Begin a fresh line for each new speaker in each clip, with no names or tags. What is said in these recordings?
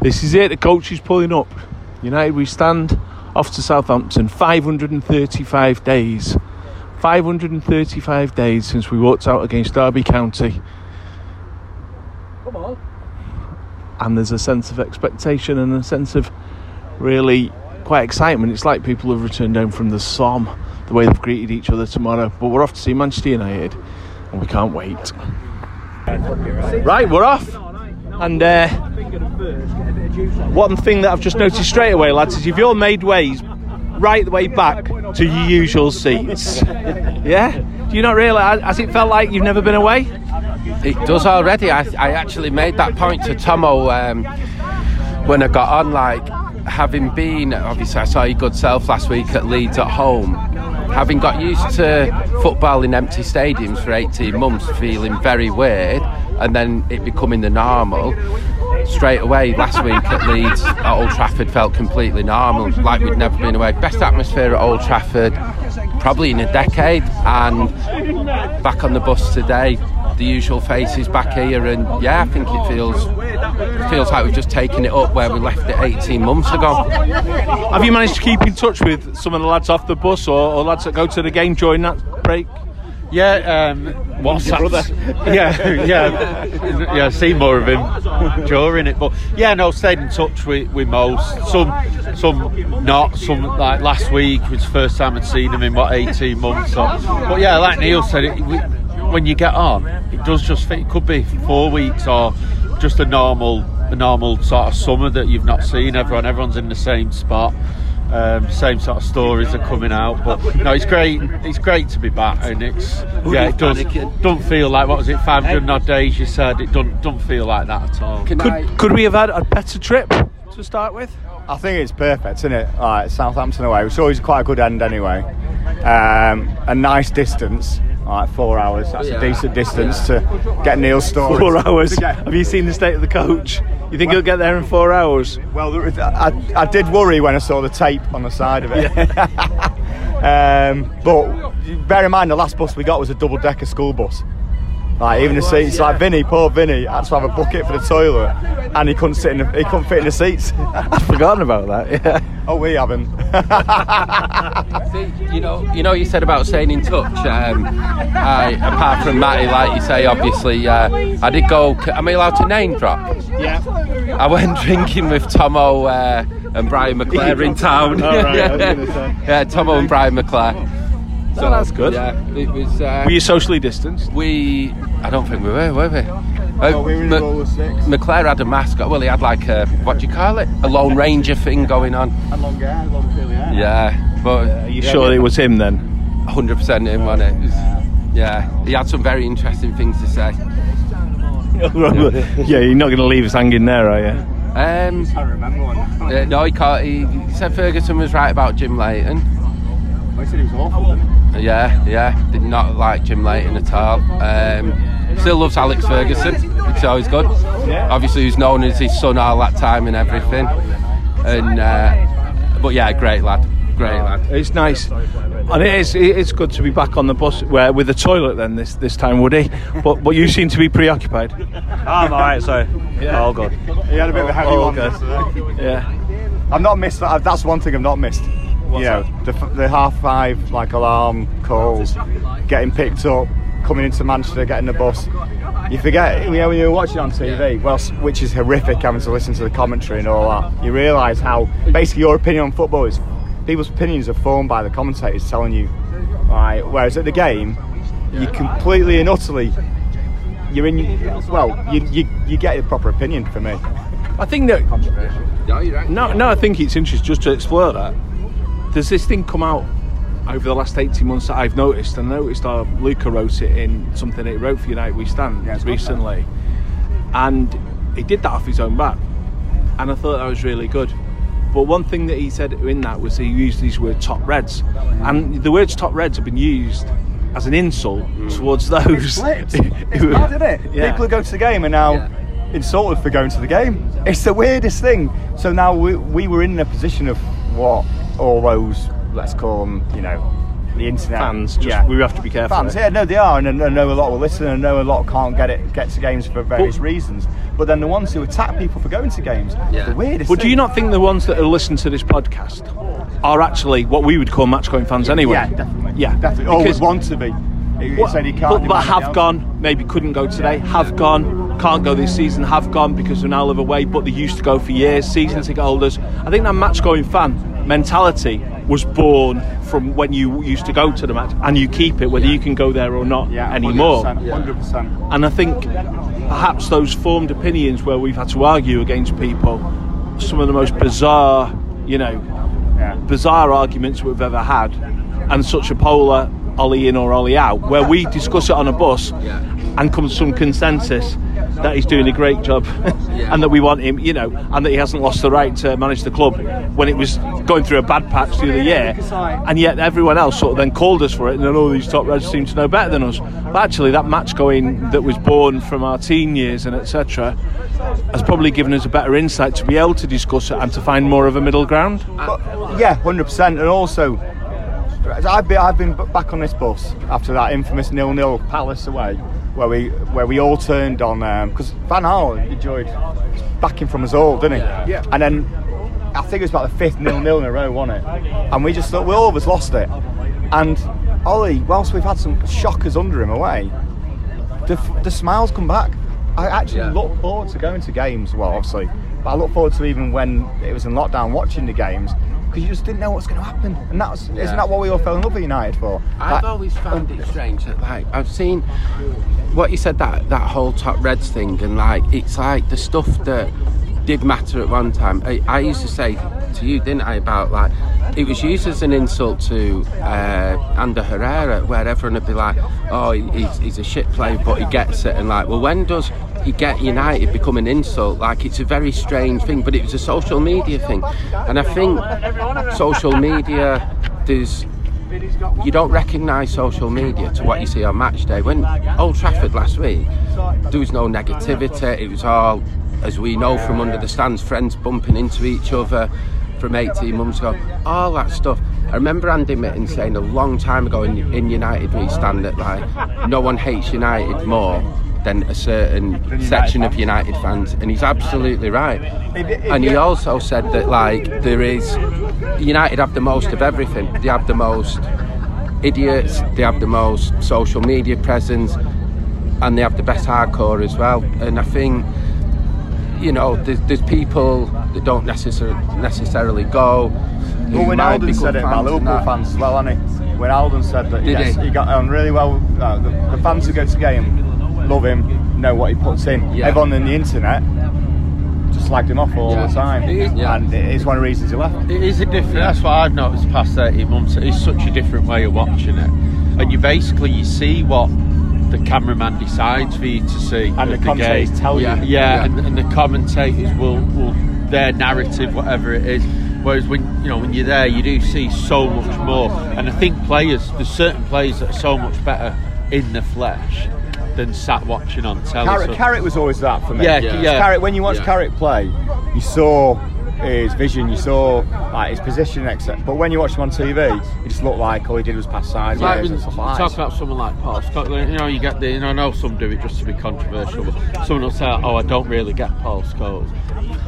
This is it. The coach is pulling up. United, we stand off to Southampton. 535 days. 535 days since we walked out against Derby County.
Come on.
And there's a sense of expectation and a sense of really quite excitement. It's like people have returned home from the Somme, the way they've greeted each other tomorrow. But we're off to see Manchester United, and we can't wait. Right, we're off. And uh, one thing that I've just noticed straight away, lads, is if you're made ways right the way back to your usual seats. Yeah? Do you not realise? Has it felt like you've never been away?
It does already. I, I actually made that point to Tomo um, when I got on. Like, having been, obviously, I saw your good self last week at Leeds at home. Having got used to football in empty stadiums for 18 months, feeling very weird, and then it becoming the normal, straight away last week at Leeds at Old Trafford felt completely normal, like we'd never been away. Best atmosphere at Old Trafford, probably in a decade, and back on the bus today, the usual faces back here, and yeah, I think it feels it feels like we've just taken it up where we left it 18 months ago.
Have you managed to keep in touch with some of the lads off the bus or, or lads that go to the game during that break?
Yeah, um, WhatsApp. Yeah, yeah, yeah. Seen more of him during it, but yeah, no, stayed in touch with, with most. Some, some not. Some like last week was the first time I'd seen him in what eighteen months. So, but yeah, like Neil said, it, we, when you get on, it does just fit. It could be four weeks or just a normal, a normal sort of summer that you've not seen everyone. Everyone's in the same spot. Um, same sort of stories are coming out, but no, it's great. It's great to be back, and it's yeah, it does. Don't feel like what was it, 500 odd days? You said it don't don't feel like that at all.
Could, could we have had a better trip to start with?
I think it's perfect, isn't it? Like Southampton away, which is always quite a good end anyway. Um, a nice distance, like four hours. That's a decent distance to get Neil's story.
Four hours. Have you seen the state of the coach? You think he'll get there in four hours?
Well, I, I did worry when I saw the tape on the side of it. um, but bear in mind, the last bus we got was a double decker school bus. Like even the seats, like Vinny, poor Vinny, had to have a bucket for the toilet, and he couldn't sit in, the, he couldn't fit in the seats.
I've forgotten about that. Yeah.
oh, we haven't.
See, you know, you know, you said about staying in touch. Um, I, apart from Matty, like you say, obviously, uh, I did go. Am I allowed to name drop?
Yeah.
I went drinking with Tomo uh, and Brian McClair in town.
Oh, right, I was gonna say.
yeah, Tomo and Brian McClair.
Oh, that's good.
Yeah, it was. Uh,
Were you socially distanced?
we, I don't think we were, were we? Uh,
Oh, we were in the roll of six.
McClair had a mask. Well, he had like a what do you call it? A Lone Ranger thing going on.
And long hair, long curly hair.
Yeah, but
Are you sure it was him then?
100% him on it. It was- yeah, he had some very interesting things to say.
yeah, you're not going to leave us hanging there, are you?
Um,
I remember one.
uh, no, he, caught, he he said Ferguson was right about Jim Leighton.
I said he was awful.
Yeah, yeah, did not like Jim Leighton at all. Um, still loves Alex Ferguson, which is always good. Obviously, he's known as his son all that time and everything. And uh, but yeah, great lad, great lad.
It's nice, and it is. It's good to be back on the bus where with the toilet. Then this this time, Woody. But but you seem to be preoccupied.
I'm alright, so all good.
He had a bit of a heavy
Oh,
one.
okay. Yeah.
I've not missed that. That's one thing I've not missed. You know, the, the half five like alarm calls, getting picked up, coming into Manchester, getting the bus. You forget, you know, when you're watching on TV, well, which is horrific having to listen to the commentary and all that. You realise how basically your opinion on football is people's opinions are formed by the commentators telling you. Right, whereas at the game, you completely and utterly. You're in. Well, you, you you get a proper opinion for me.
I think that
No,
no, no. I think it's interesting just to explore that. There's this thing come out over the last 18 months that I've noticed, and I noticed uh, Luca wrote it in something that he wrote for United We Stand
Yeah,
recently, and he did that off his own back, and I thought that was really good. But one thing that he said in that was he used these words "top reds," and the words "top reds" have been used as an insult towards those.
flipped. It's mad, isn't it?
Yeah.
People who go to the game are now insulted for going to the game. It's the weirdest thing. So now we, we were in a position of what all those, let's call them, you know, the internet
Fans, just-
yeah.
we have to be careful.
Fans, eh? yeah, no, they are, and I know a lot will listen, and I know a lot can't get it, get to games for various
But-
reasons. But then the ones who attack people for going to games,
Yeah.
the weirdest.
But do you not think the ones that are listening to this podcast are actually what we would call match going fans anyway?
Yeah, definitely.
Yeah,
definitely. Always
Because-
want to be. He
What-
said can't.
but, but have gone, maybe couldn't go today, have gone, can't go this season, have gone because we now live away, but they used to go for years, season ticket holders. I think that match going fan mentality was born from when you used to go to the match and you keep it whether you can go there or not
Yeah,
anymore.
100%. 100%.
And I think perhaps those formed opinions where we've had to argue against people, some of the most bizarre, you know,
Yeah.
bizarre arguments we've ever had, and such a polar Ollie in or Ollie out, where we discuss it on a bus
Yeah.
and come to some consensus that he's doing a great job and that we want him, you know, and that he hasn't lost the right to manage the club when it was going through a bad patch the other year. And yet everyone else sort of then called us for it and then all these top reds seem to know better than us. But actually, that match going that was born from our teen years and etc. has probably given us a better insight to be able to discuss it and to find more of a middle ground.
But, yeah, hundred percent. And also, I've been I've been back on this bus after that infamous nil-nil Palace away, where we where we all turned on um, because Van Gaal enjoyed backing from us all, didn't he?
Yeah.
And then I think it was about the fifth nil-nil in a row, wasn't it? And we just thought we all of us lost it. And Ollie, whilst we've had some shockers under him away, the, the smiles come back. I actually
Yeah.
look forward to going to games. Well, obviously, but I look forward to even when it was in lockdown watching the games because you just didn't know what's going to happen. And that's
Yeah.
isn't that what we all fell in love with United for?
I've
That-
always found it um, strange that like I've seen what you said that that whole top Reds thing and like it's like the stuff that did matter at one time. I, I used to say to you, didn't I, about like it was used as an insult to uh, Ander Herrera, where everyone would be like, "Oh, he's, he's a shit player, but he gets it," and like, well, when does he get United become an insult? Like it's a very strange thing, but it was a social media thing, and I think social media there's you don't recognise social media to what you see on match day. When Old Trafford last week, there was no negativity. It was all, as we know from under the stands, friends bumping into each other from 18 months ago. All that stuff. I remember Andy Mitten saying a long time ago in, in United we stand that like no one hates United more than a certain section of United fans, and he's absolutely right. And he also said that like there is United have the most of everything. They have the most idiots, they have the most social media presence, and they have the best hardcore as well. And I think you know there's, there's people that don't necessarily necessarily go. who
Well, when Alden said it about
fans and
Liverpool fans as well, hasn't he? When Alden said that,
Did
yes,
he?
he? got on really well. Uh, the, the fans who go to the game love him, know what he puts in.
Yeah.
Everyone on the internet just slagged him off all
Yeah.
the time,
It is-
yeah.
and it's one of the reasons he left.
It is a different. That's what I've noticed past thirteen months. It is such a different way of watching it, and you basically you see what the cameraman decides for you to see,
And
of
the commentators
game.
tell you.
yeah,
Yeah.
And, and the commentators will will their narrative, whatever it is. Whereas when you know when you're there, you do see so much more. And I think players, there's certain players that are so much better in the flesh than sat watching on telly.
Carrick,
So-
Carrick was always that for me.
Yeah,
Yeah.
yeah.
Carrick, when you watch
Yeah.
Carrick play, you saw his vision, you saw like his position, etc. But when you watch him on TV, he just looked like all he did was pass sideways
Like when
and
you
stuff
talk
that.
about someone like Paul Scholes, you know, you get the, you know, I know some do it just to be controversial, but someone will say, oh, I don't really get Paul Scholes.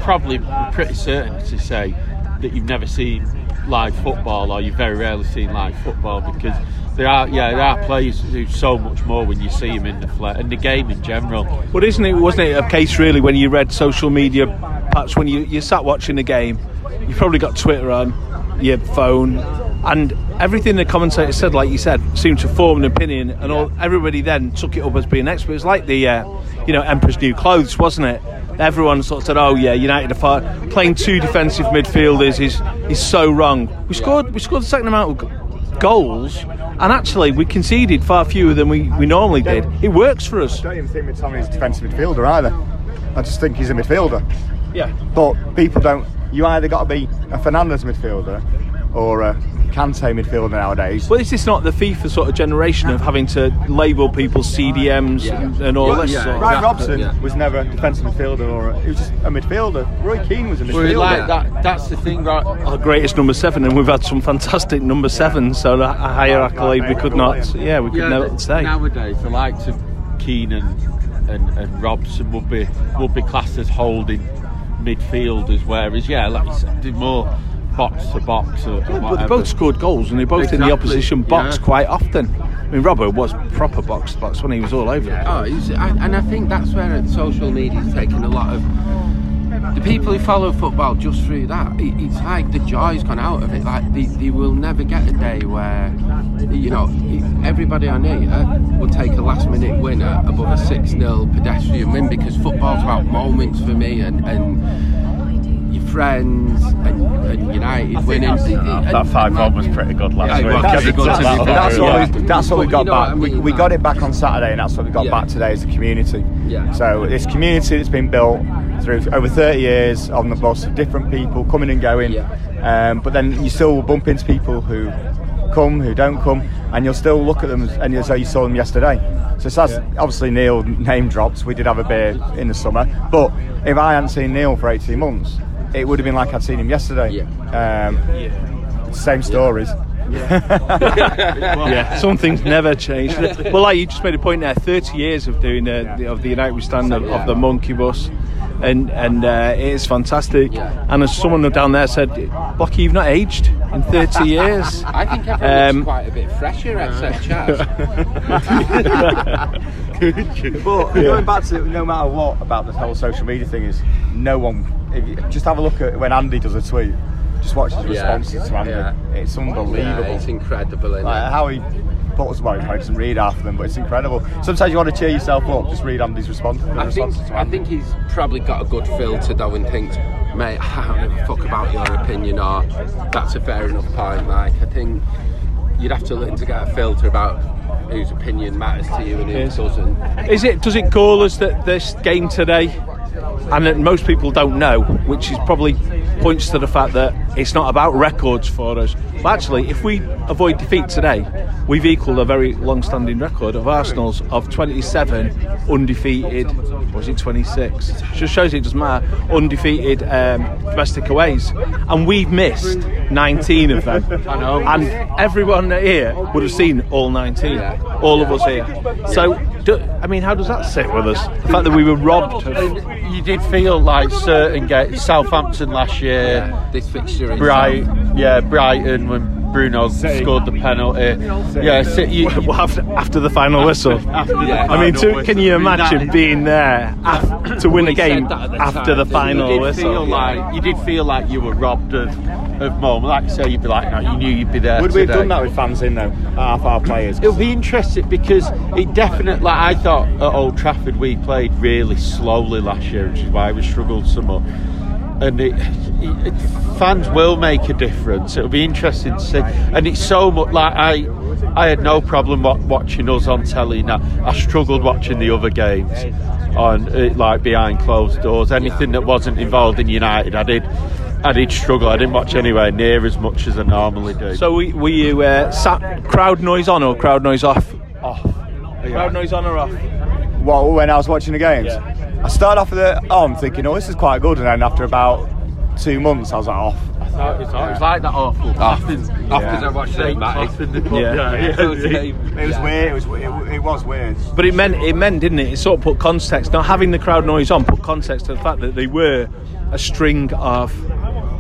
Probably pretty certain to say that you've never seen live football or you've very rarely seen live football because there are, yeah, there are players who do so much more when you see them in the flesh and the game in general.
But isn't it, wasn't it a case really when you read social media, perhaps when you, you sat watching the game, you probably got Twitter on, your phone, and everything the commentator said, like you said, seemed to form an opinion, and all everybody then took it up as being expert. It's like the, uh, you know, Emperor's New Clothes, wasn't it? Everyone sort of said, "Oh yeah, United are far, playing two defensive midfielders is is so wrong." We scored, we scored the second amount of goals, and actually we conceded far fewer than we, we normally did. It works for us.
I don't even think a defensive midfielder either. I just think he's a midfielder.
Yeah.
But people don't. You either got to be a Fernandez midfielder or a Kante midfielder nowadays.
Well, is this not the FIFA sort of generation of having to label people CDMs
Yeah.
and, and all
Yeah,
this?
yeah.
sort of-
Bryan
Robson
yeah.
was never a defensive midfielder, or a, he was just a midfielder. Roy Keane was a
But
midfielder.
like that, that's the thing, right?
Our greatest number seven, and we've had some fantastic number seven. So a higher accolade we could not. Yeah, we could never say.
Nowadays, the likes of Keane and and, and Robson would be would be classed as holding midfielders, whereas yeah, like you said, they're more box to box or, or
But they both scored goals and they both in the opposition box
yeah.
quite often. I mean, Robbo was proper box to box when he was all over. it.
Oh, and I think that's where social media's taken a lot of the people who follow football just through that. It, it's like the joy's gone out of it. Like they, they will never get a day where you know everybody on here uh, will take a last minute winner uh, above a six 0 pedestrian win because football's about moments for me and and your friends and, and United winning.
That 5 1 was pretty good last
Yeah,
week.
That's,
Pretty good to be
that's,
fair,
that's what,
yeah.
we, that's what we got
you know
back.
I
we,
mean,
we
like-
got it back on Saturday, and that's what we got
Yeah.
back today is the community.
Yeah.
So this community that's been built through over 30 years on the bus, different people coming and going.
Yeah.
Um, but then you still bump into people who come, who don't come, and you'll still look at them and as though you saw them yesterday. So that's obviously Neil name drops. We did have a beer in the summer, but if I hadn't seen Neil for 18 months, it would have been like I'd seen him yesterday. Um, Same stories.
yeah, some things never change. well, like you just made a point there, 30 years of doing uh, the, of the United We Stand of, of the Monkey Bus, and and uh, it is fantastic.
Yeah.
And as someone down there said, Blocky, you've not aged in 30 years.
I think everyone
Um,
looks quite a bit fresher except Chaz.
But going back to no matter what about the whole social media thing is no one. If you, just have a look at when Andy does a tweet. Just watch his
Yeah.
responses to Andy.
Yeah.
It's unbelievable.
Yeah, it's incredible, isn't
like
it?
how he puts well, he probably doesn't read after them, but it's incredible. Sometimes you want to cheer yourself up. Just read Andy's response.
I think
responses
I think he's probably got a good filter though and thinks, mate, I don't give a fuck about your opinion or that's a fair enough point. Like I think you'd have to learn to get a filter about whose opinion matters to you and who
Yes.
doesn't.
Is it? Does it call us that this game today, and that most people don't know, which is probably points to the fact that it's not about records for us. But actually, if we avoid defeat today, we've equalled a very long-standing record of Arsenal's of 27 undefeated. Or Was it 26? Just shows it doesn't matter. Undefeated um, domestic aways, and we've missed 19 of them.
I know.
And everyone here would have seen all 19.
Yeah.
All of us here. So, do, I mean, how does that sit with us? The fact that we were robbed of.
you did feel like certain games, Southampton last year,
This fixture is
Bright, yeah, Brighton when Bruno scored the penalty. Yeah, so you, you-
Well, after, after the final whistle.
after the
Yeah.
I mean,
final
to, can you
whistle. I mean,
imagine
that-
being there af- to win a game
the
after
time,
the
didn't
final
you did
whistle?
feel like you did feel like you were robbed of of moment. Like you say, you'd be like, no, you knew you'd be there.
Would we have done that with fans in though? Half our players.
It'll be interesting because it definitely. Like I thought at Old Trafford we played really slowly last year, which is why we struggled so much. And it, it, fans will make a difference. It'll be interesting to see. And it's so much like I, I had no problem watching us on telly. Now I struggled watching the other games on uh, like behind closed doors. Anything that wasn't involved in United, I did. I did struggle. I didn't watch anywhere near as much as I normally do.
So, were, were you uh, sat, crowd noise on or crowd noise off?
off.
Crowd noise on or off?
Well, when I was watching the games? I started off with it on oh, thinking, oh, this is quite good, and then after about two months, I was like, off.
It's, it's like that awful.
Off.
Off.
Off I watched St. Matty.
Yeah.
It was weird. It was it, it was weird.
But it meant it meant, didn't it? It sort of put context. Not having the crowd noise on put context to the fact that they were a string of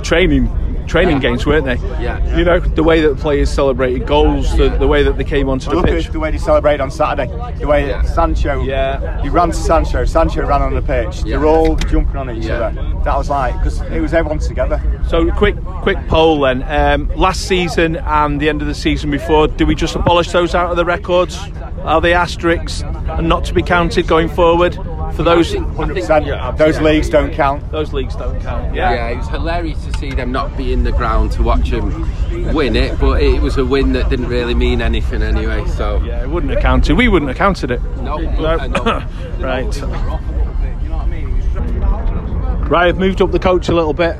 training training games, weren't they?
Yeah.
You know the way that the players celebrated goals, the, the way that they came onto the
Look
pitch.
the way they celebrated on Saturday. The way
Yeah.
Sancho,
Yeah.
he ran to Sancho. Sancho ran on the pitch.
Yeah.
They're all jumping on each other. That was like because it was everyone together.
So quick quick poll then. Um, last season and the end of the season before, do we just abolish those out of the records? Are they asterisks and not to be counted going forward for those?
Hundred percent. Those leagues don't count.
Those leagues don't count.
Yeah. yeah, it was hilarious to see them not be in the ground to watch them win it, but it was a win that didn't really mean anything anyway. So
Yeah, it wouldn't have counted. We wouldn't have counted it.
no,
Nope.
I know.
right. Right, I've moved up the coach a little bit,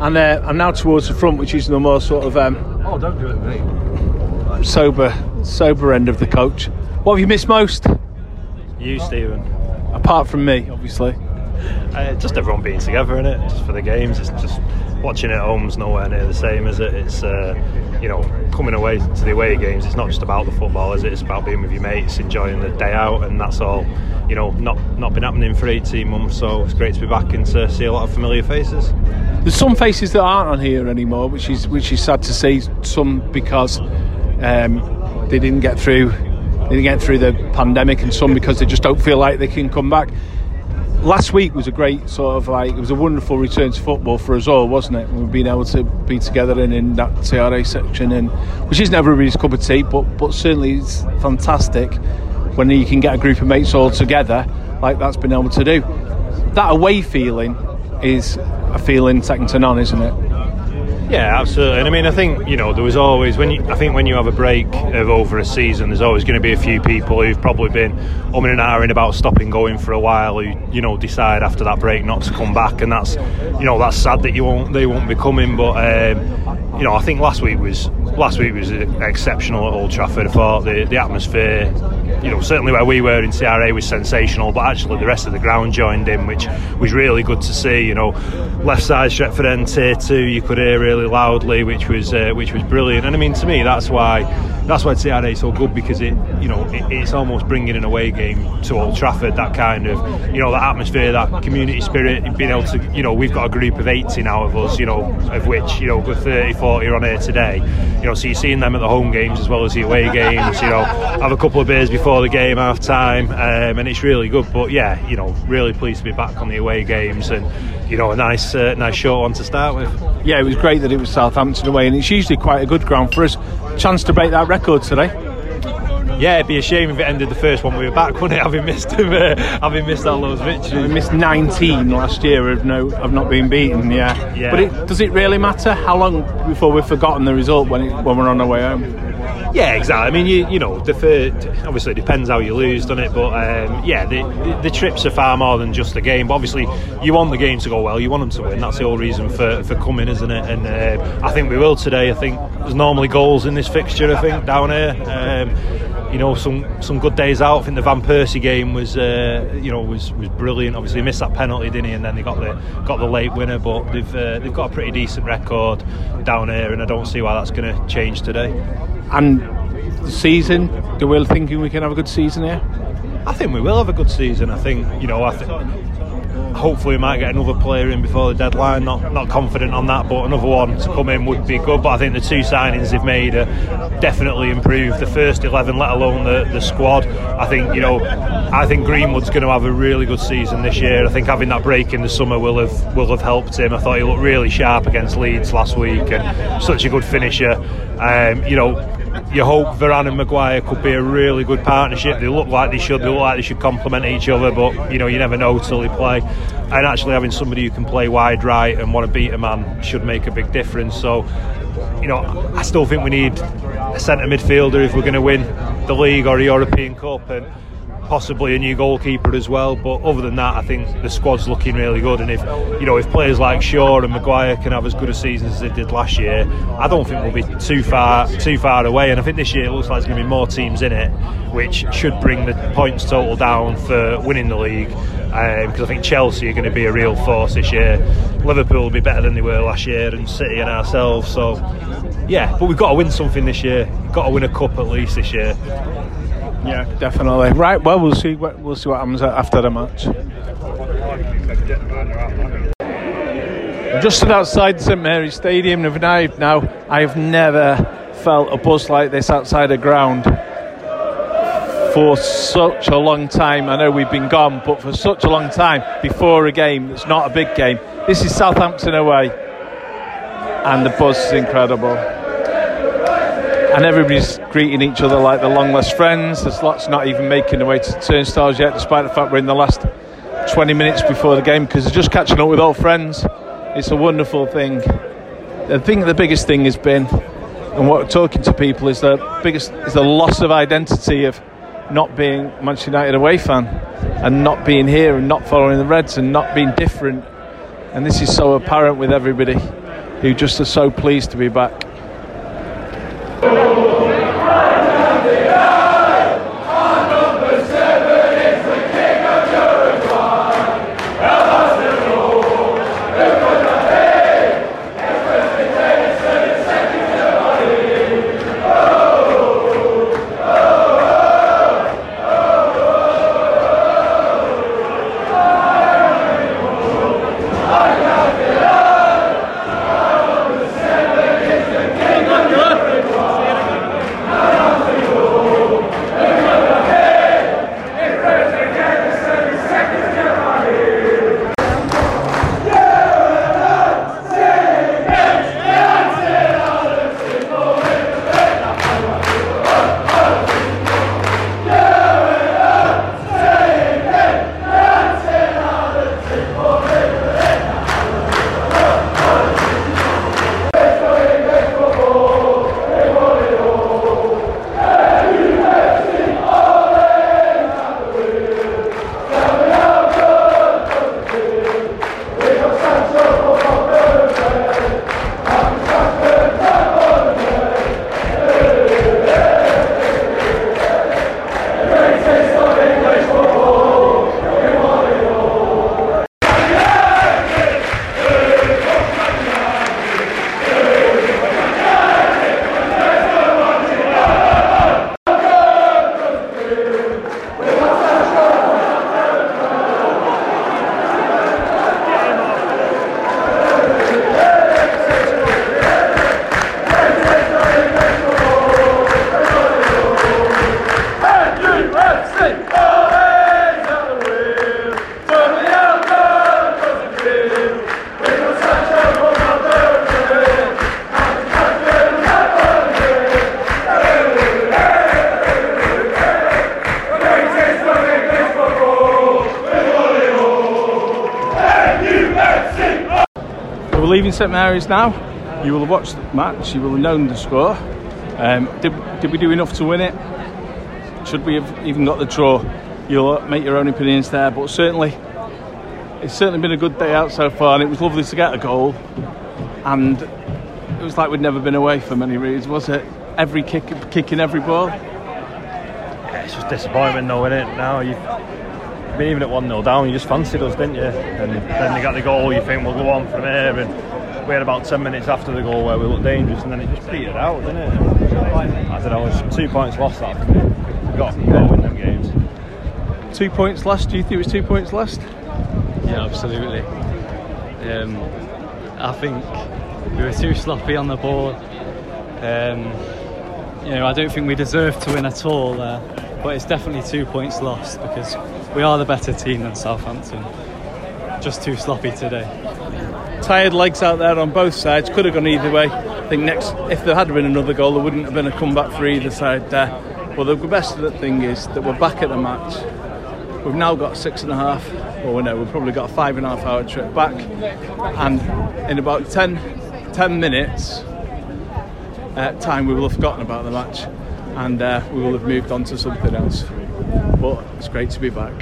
and uh, I'm now towards the front, which is the more sort of um,
Oh, don't do it, mate.
sober, sober end of the coach. What have you missed most,
You, Stephen.
apart from me, obviously?
Uh, just everyone being together in it, just for the games. It's just watching it at home's nowhere near the same, is it? It's uh, you know, coming away to the away games, it's not just about the football, is it? It's about being with your mates, enjoying the day out, and that's all. You know, not not been happening for 18 months, so it's great to be back and to see a lot of familiar faces.
There's some faces that aren't on here anymore, which is which is sad to see. Some because um, they didn't get through, didn't get through the pandemic, and some because they just don't feel like they can come back. Last week was a great sort of like it was a wonderful return to football for us all, wasn't it? We've been able to be together in, in that TRA section, and which isn't everybody's cup of tea, but but certainly it's fantastic when you can get a group of mates all together like that's been able to do. That away feeling is a feeling second to none, isn't it?
Yeah, absolutely. And I mean, I think you know there was always when you, I think when you have a break of over a season, there's always going to be a few people who've probably been umming and ahhing about stopping going for a while, who you know decide after that break not to come back, and that's you know that's sad that you won't they won't be coming. But um, you know, I think last week was last week was exceptional at Old Trafford. I thought the the atmosphere, you know, certainly where we were in CRA was sensational, but actually the rest of the ground joined in, which was really good to see. You know, left side Stretford end tier two, you could hear really loudly, which was uh, which was brilliant. And I mean, to me, that's why that's why CRA is so good because it, you know, it, it's almost bringing an away game to Old Trafford. That kind of, you know, that atmosphere, that community spirit, being able to, you know, we've got a group of 80 now of us, you know, of which, you know, good 30, 40 are on here today. You know, so you're seeing them at the home games as well as the away games. You know, have a couple of beers before the game, half time, um, and it's really good. But yeah, you know, really pleased to be back on the away games and you know a nice uh, nice short one to start with.
Yeah, it was great that it was Southampton away, and it's usually quite a good ground for us. Chance to break that record today.
Yeah, it'd be a shame if it ended the first one we were back, wouldn't it? Having missed uh, having missed all those victories.
We missed 19 last year of no of not being beaten. Yeah,
Yeah.
But it, does it really matter how long before we've forgotten the result when it, when we're on our way home?
Yeah, exactly. I mean, you you know, the third, obviously it depends how you lose, doesn't it? But um, yeah, the, the the trips are far more than just a game. But obviously, you want the game to go well. You want them to win. That's the whole reason for, for coming, isn't it? And uh, I think we will today. I think there's normally goals in this fixture. I think down here. Um, you know, some some good days out. I think the Van Persie game was, uh, you know, was was brilliant. Obviously, he missed that penalty, didn't he? And then they got the got the late winner. But they've uh, they've got a pretty decent record down here, and I don't see why that's going to change today.
And the season, do we thinking we can have a good season here?
I think we will have a good season. I think you know. I think hopefully we might get another player in before the deadline. Not not confident on that, but another one to come in would be good. But I think the two signings they've made are definitely improved the first eleven, let alone the, the squad. I think you know. I think Greenwood's going to have a really good season this year. I think having that break in the summer will have will have helped him. I thought he looked really sharp against Leeds last week and such a good finisher. Um, you know, you hope Varane and Maguire could be a really good partnership. They look like they should. They look like they should complement each other, but you know you never know till they play. And actually having somebody who can play wide right and want to beat a man should make a big difference. So, you know, I still think we need a centre midfielder if we're going to win the league or a European Cup and possibly a new goalkeeper as well. But other than that, I think the squad's looking really good. And if you know if players like Shaw and Maguire can have as good a season as they did last year, I don't think we'll be too far too far away. And I think this year it looks like there's going to be more teams in it, which should bring the points total down for winning the league. Um, because I think Chelsea are going to be a real force this year. Liverpool will be better than they were last year, and City and ourselves. So. Yeah, but we've got to win something this year. We've got to win a cup at least this year.
Yeah, definitely. Right. Well, we'll see. What, we'll see what happens after the match. Just outside St Mary's Stadium of Knife now. I have never felt a buzz like this outside a ground for such a long time. I know we've been gone, but for such a long time before a game that's not a big game. This is Southampton away, and the buzz is incredible. And everybody's greeting each other like the long lost friends. There's lots not even making their way to turnstiles yet, despite the fact we're in the last 20 minutes before the game because they're just catching up with old friends. It's a wonderful thing. I think the biggest thing has been, and what talking to people is the biggest is the loss of identity of not being Manchester United away fan and not being here and not following the Reds and not being different. And this is so apparent with everybody who just are so pleased to be back. Leaving St Mary's now. You will have watched the match. You will have known the score. Um, did, did we do enough to win it? Should we have even got the draw? You'll make your own opinions there, but certainly it's certainly been a good day out so far, and it was lovely to get a goal. And it was like we'd never been away for many reasons, was it? Every kick, kicking every ball.
Yeah, it's just disappointment, though, isn't it? Now you've been even at 1 0 down, you just fancied us, didn't you? And then they got the goal, you think we'll go on from here. And we had about 10 minutes after the goal where we looked dangerous, and then it just petered out, didn't it? I don't know, it's two points lost that. We've got, we've got to win them games.
Two points last. Do you think it was two points last?
Yeah, absolutely. Um, I think we were too sloppy on the ball. Um, you know, I don't think we deserve to win at all there, but it's definitely two points lost because we are the better team than Southampton. Just too sloppy today.
Tired legs out there on both sides. Could have gone either way. I think next, if there had been another goal, there wouldn't have been a comeback for either side there. But the best of the thing is that we're back at the match. We've now got six and a half, or no, we've probably got a five and a half hour trip back. And in about 10, 10 minutes uh, time, we will have forgotten about the match and uh, we will have moved on to something else. But it's great to be back.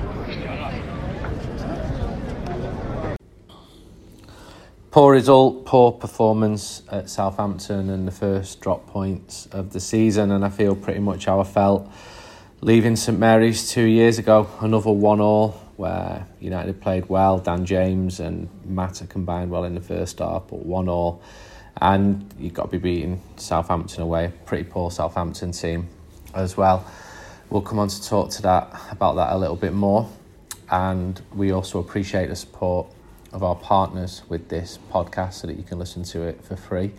Poor result, poor performance at Southampton and the first drop points of the season, and I feel pretty much how I felt leaving St Mary's two years ago. Another one-all where United played well. Dan James and Mata combined well in the first half, but one-all, and you've got to be beating Southampton away. Pretty poor Southampton team as well. We'll come on to talk to that about that a little bit more, and we also appreciate the support of our partners with this podcast so that you can listen to it for free.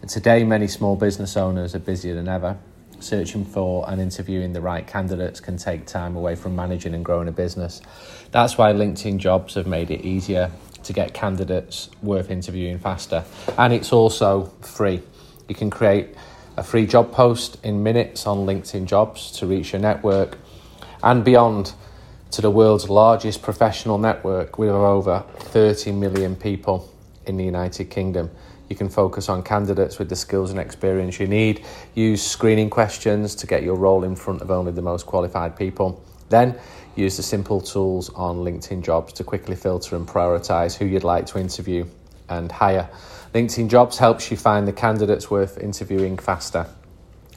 And today, many small business owners are busier than ever. Searching for and interviewing the right candidates can take time away from managing and growing a business. That's why LinkedIn jobs have made it easier to get candidates worth interviewing faster. And it's also free. You can create a free job post in minutes on LinkedIn jobs to reach your network and beyond to the world's largest professional network with over 30 million people in the United Kingdom. You can focus on candidates with the skills and experience you need, use screening questions to get your role in front of only the most qualified people. Then use the simple tools on LinkedIn jobs to quickly filter and prioritize who you'd like to interview and hire. LinkedIn jobs helps you find the candidates worth interviewing faster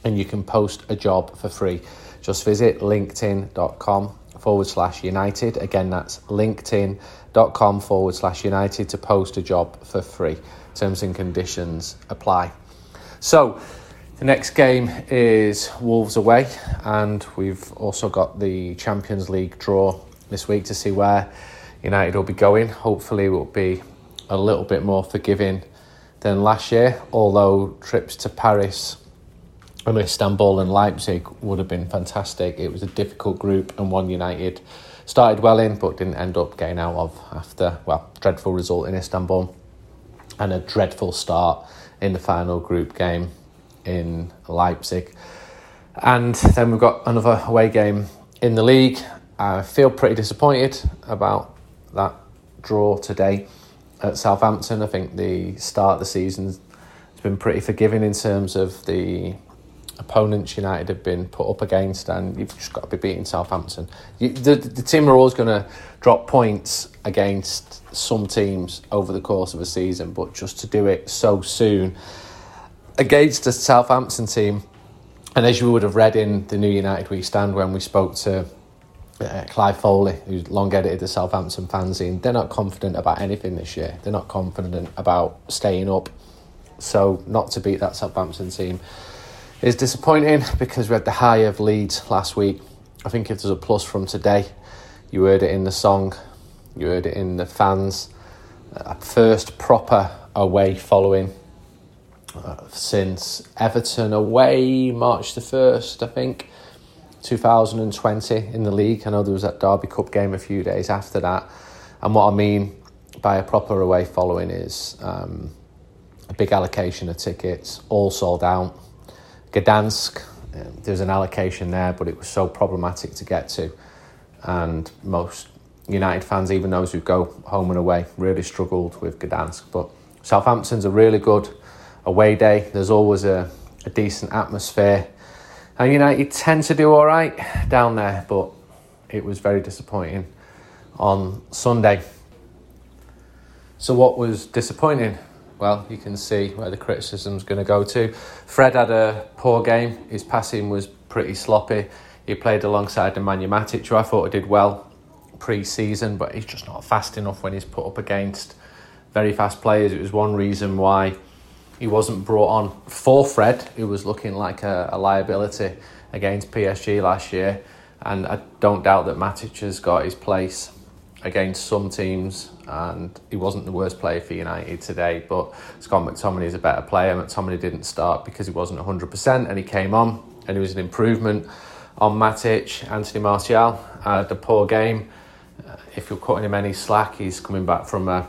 and you can post a job for free. Just visit linkedin.com forward slash united. Again, that's linkedin.com forward slash united to post a job for free. Terms and conditions apply. So, the next game is Wolves away, and we've also got the Champions League draw this week to see where United will be going. Hopefully, it will be a little bit more forgiving than last year, although trips to Paris and Istanbul and Leipzig would have been fantastic. It was a difficult group and one United started well in but didn't end up getting out of after, well, dreadful result in Istanbul and a dreadful start in the final group game in Leipzig. And then we've got another away game in the league. I feel pretty disappointed about that draw today at Southampton. I think the start of the season has been pretty forgiving in terms of the opponents United have been put up against, and you've just got to be beating Southampton. You, the, the team are always going to drop points against some teams over the course of a season, but just to do it so soon against a Southampton team, and as you would have read in the New United We Stand when we spoke to uh, Clive Foley, who's long edited the Southampton fanzine, they're not confident about anything this year. They're not confident about staying up. So, not to beat that Southampton team is disappointing because we had the high of Leeds last week. I think if there's a plus from today, you heard it in the song, you heard it in the fans. A first proper away following uh, since Everton away March the 1st, I think, 2020 in the league. I know there was that Derby Cup game a few days after that. And what I mean by a proper away following is um, a big allocation of tickets, all sold out Gdansk, um, there's an allocation there, but it was so problematic to get to. And most United fans, even those who go home and away, really struggled with Gdansk. But Southampton's a really good away day. There's always a, a decent atmosphere. And United tend to do all right down there, but it was very disappointing on Sunday. So, what was disappointing? Well, you can see where the criticism's going to go to. Fred had a poor game. His passing was pretty sloppy. He played alongside Nemanja Matic, who I thought did well pre-season, but he's just not fast enough when he's put up against very fast players. It was one reason why he wasn't brought on for Fred, who was looking like a, a liability against PSG last year. And I don't doubt that Matic has got his place against some teams, and he wasn't the worst player for United today. But Scott McTominay is a better player. McTominay didn't start because he wasn't 100%, and he came on, and it was an improvement on Matic. Anthony Martial had a poor game. Uh, if you're cutting him any slack, he's coming back from a,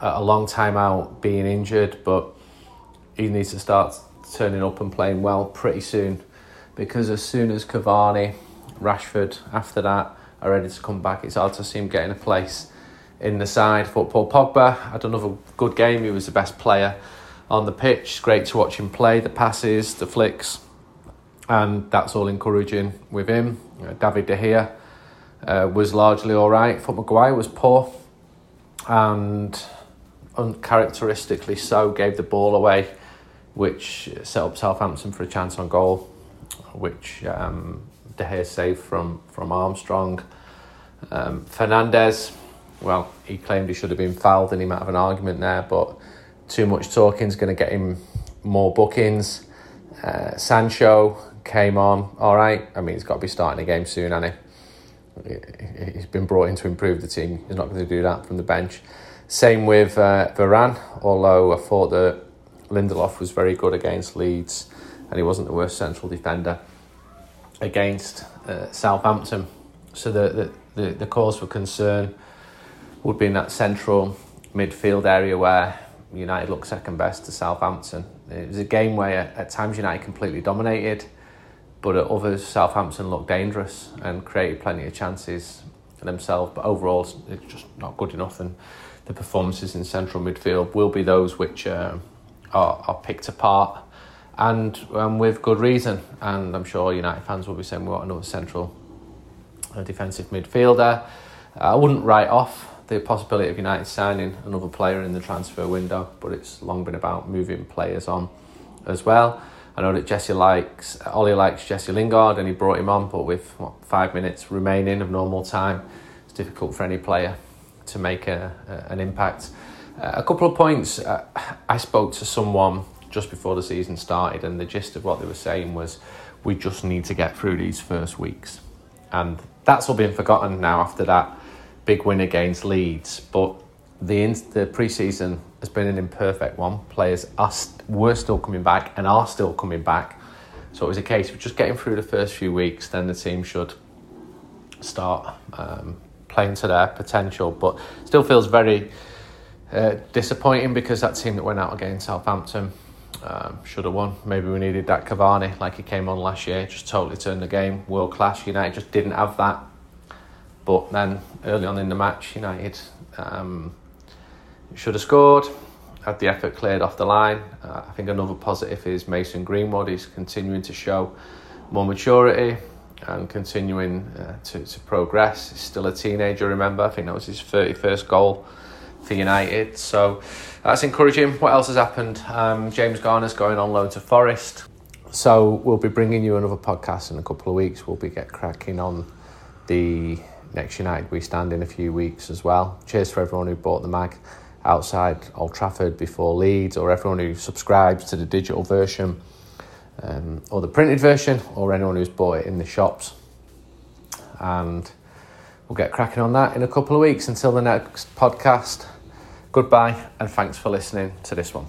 a long time out being injured, but he needs to start turning up and playing well pretty soon because as soon as Cavani, Rashford, after that, are ready to come back, it's hard to see him getting a place in the side. Football Pogba had another good game. He was the best player on the pitch. Great to watch him play. The passes, the flicks, and that's all encouraging with him. Uh, David De Gea uh, was largely all right. Thought Maguire was poor, and uncharacteristically so gave the ball away, which set up Southampton for a chance on goal, which um, De Gea saved from from Armstrong. Um, Fernandes, well, he claimed he should have been fouled, and he might have an argument there, but too much talking is going to get him more bookings. Uh, Sancho came on, all right. I mean, he's got to be starting a game soon, hasn't he? He's been brought in to improve the team. He's not going to do that from the bench. Same with uh, Varane, although I thought that Lindelof was very good against Leeds and he wasn't the worst central defender against uh, Southampton. So the, the, the, the cause for concern would be in that central midfield area where United looked second best to Southampton. It was a game where at times United completely dominated, but at others Southampton looked dangerous and created plenty of chances for themselves. But overall, it's just not good enough. And the performances in central midfield will be those which uh, are, are picked apart and um, with good reason. And I'm sure United fans will be saying we want another central uh, defensive midfielder. Uh, I wouldn't write off the possibility of United signing another player in the transfer window, but it's long been about moving players on as well. I know that Jesse likes Ollie likes Jesse Lingard, and he brought him on, but with what, five minutes remaining of normal time, it's difficult for any player to make a, a an impact. Uh, a couple of points. Uh, I spoke to someone just before the season started, and the gist of what they were saying was, we just need to get through these first weeks, and that's all been forgotten now after that big win against Leeds. But the the preseason has been an imperfect one. Players are st- were still coming back and are still coming back. So it was a case of just getting through the first few weeks. Then the team should start um, playing to their potential. But still feels very uh, disappointing because that team that went out against Southampton um, should have won. Maybe we needed that Cavani like he came on last year, just totally turned the game world class. United just didn't have that. But then early on in the match, United um, should have scored. Had the effort cleared off the line. Uh, I think another positive is Mason Greenwood. He's continuing to show more maturity and continuing uh, to, to progress. He's still a teenager, remember? I think that was his 31st goal for United. So that's encouraging. What else has happened? Um, James Garner's going on loan to Forest. So we'll be bringing you another podcast in a couple of weeks. We'll be get cracking on the next United we stand in a few weeks as well. Cheers for everyone who bought the mag outside Old Trafford before Leeds, or everyone who subscribes to the digital version, um, or the printed version, or anyone who's bought it in the shops. And we'll get cracking on that in a couple of weeks. Until the next podcast, goodbye, and thanks for listening to this one.